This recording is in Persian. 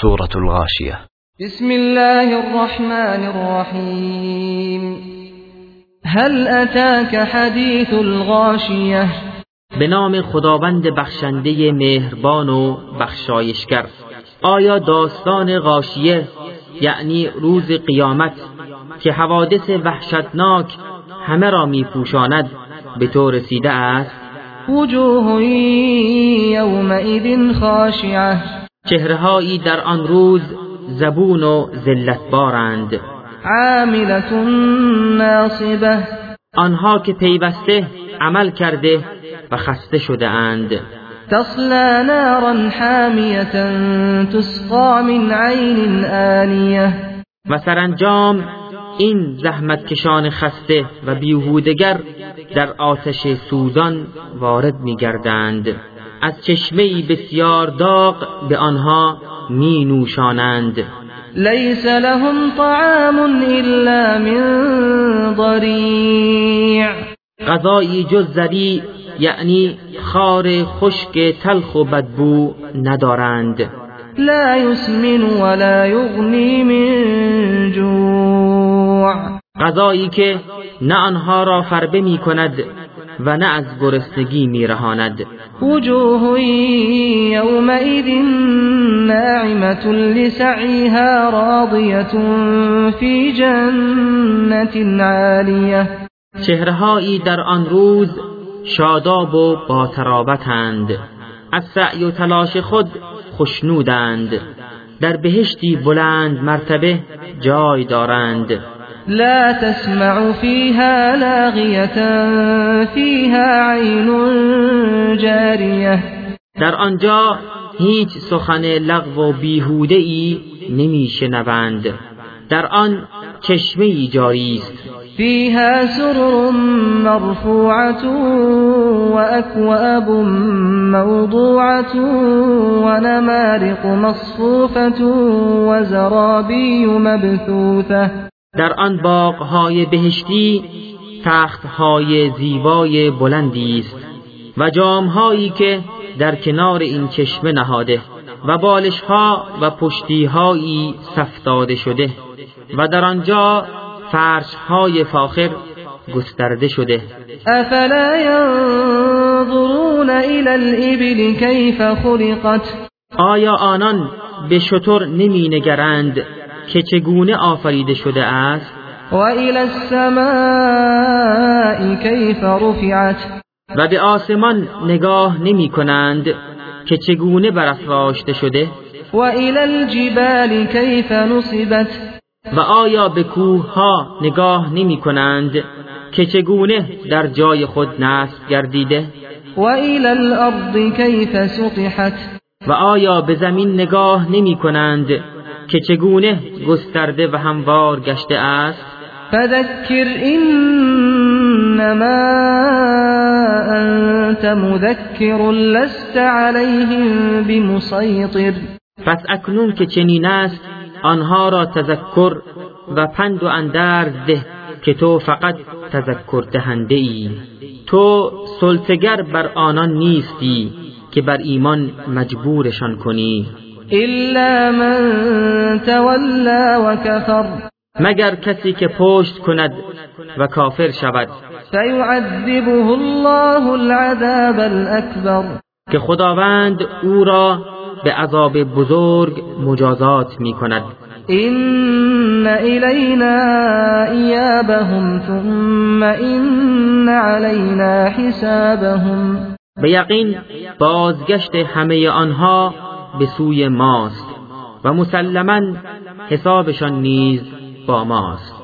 سورة الغاشية بسم الله الرحمن الرحیم هل اتاك حدیث الغاشیه به نام خداوند بخشنده مهربان و بخشایشگر. آیا داستان غاشیه یعنی روز قیامت که حوادث وحشتناک همه را میپوشاند به تو رسیده است؟ وجوه یومئذ خاشعه. چهرهایی در آن روز زبون و ذلتبارند. عاملة ناصبه. آنها که پیوسته عمل کرده و خسته شده اند تصلى نارا حامیه تسقى من عین آنیه و سرانجام این زحمتکشان خسته و بیهودگر در آتش سوزان وارد میگردند. از چشمه بسیار داغ به آنها می نوشانند لیس لهم طعام الا من ضریع. غذایی جز زری یعنی خار خشک تلخ و بدبو ندارند. لا يسمن ولا یغنی من جوع. غذایی که نه آنها را فربه می کند و نه از گرسنگی می رهاند وجوه يومئذ ناعمة لسعيها راضية في جنة عالية. چهرهایی در آن روز شاداب و با ترابتند از سعی و تلاش خود خشنودند. در بهشتی بلند مرتبه جای دارند. لا تسمع فيها لاغية فيها عين جاریه در آنجا هیچ سخن لغو و بیهوده ای نمی شنوند در آن چشمه ای جاری است. فيها سرر مرفوعة وأكواب موضوعة ونمارق مصفوفة وزرابي مبثوثة. در آن باغهای بهشتی تختهای زیبای بلندی است و جامهایی که در کنار این چشمه نهاده و بالشها و پشتیهایی سفتاده شده و در آنجا فرشهای فاخر گسترده شده. افلا ینظرون الى الابل کیف خلقت؟ آیا آنان به شطور نمی نگرند؟ که چگونه آفریده شده است؟ و الى السماء کیف رفعت. و به آسمان نگاه نمی کنند که چگونه برافراشته شده؟ و الى الجبال کیف نصبت. و آیا به کوه ها نگاه نمی کنند که چگونه در جای خود نصب گردیده؟ و الى الارض کیف سطحت. و آیا به زمین نگاه نمی کنند که چگونه گسترده و هموار گشته است؟ فذکر انما انت مذکر لست علیهم بمسیطر. پس اکنون که چنین است آنها را تذکر و پند و اندرز ده که تو فقط تذکر دهنده ای تو سلطگر بر آنان نیستی که بر ایمان مجبورشان کنی. الا من تولا و کفر مگر کسی که پشت کند و کافر شود. فیعذبه الله العذاب الاکبر که خداوند او را به عذاب بزرگ مجازات می کند این الینا ایابهم ثم این علینا حسابهم. به یقین بازگشت همه آنها به سوی ماست و مسلما حسابشان نیز با ماست.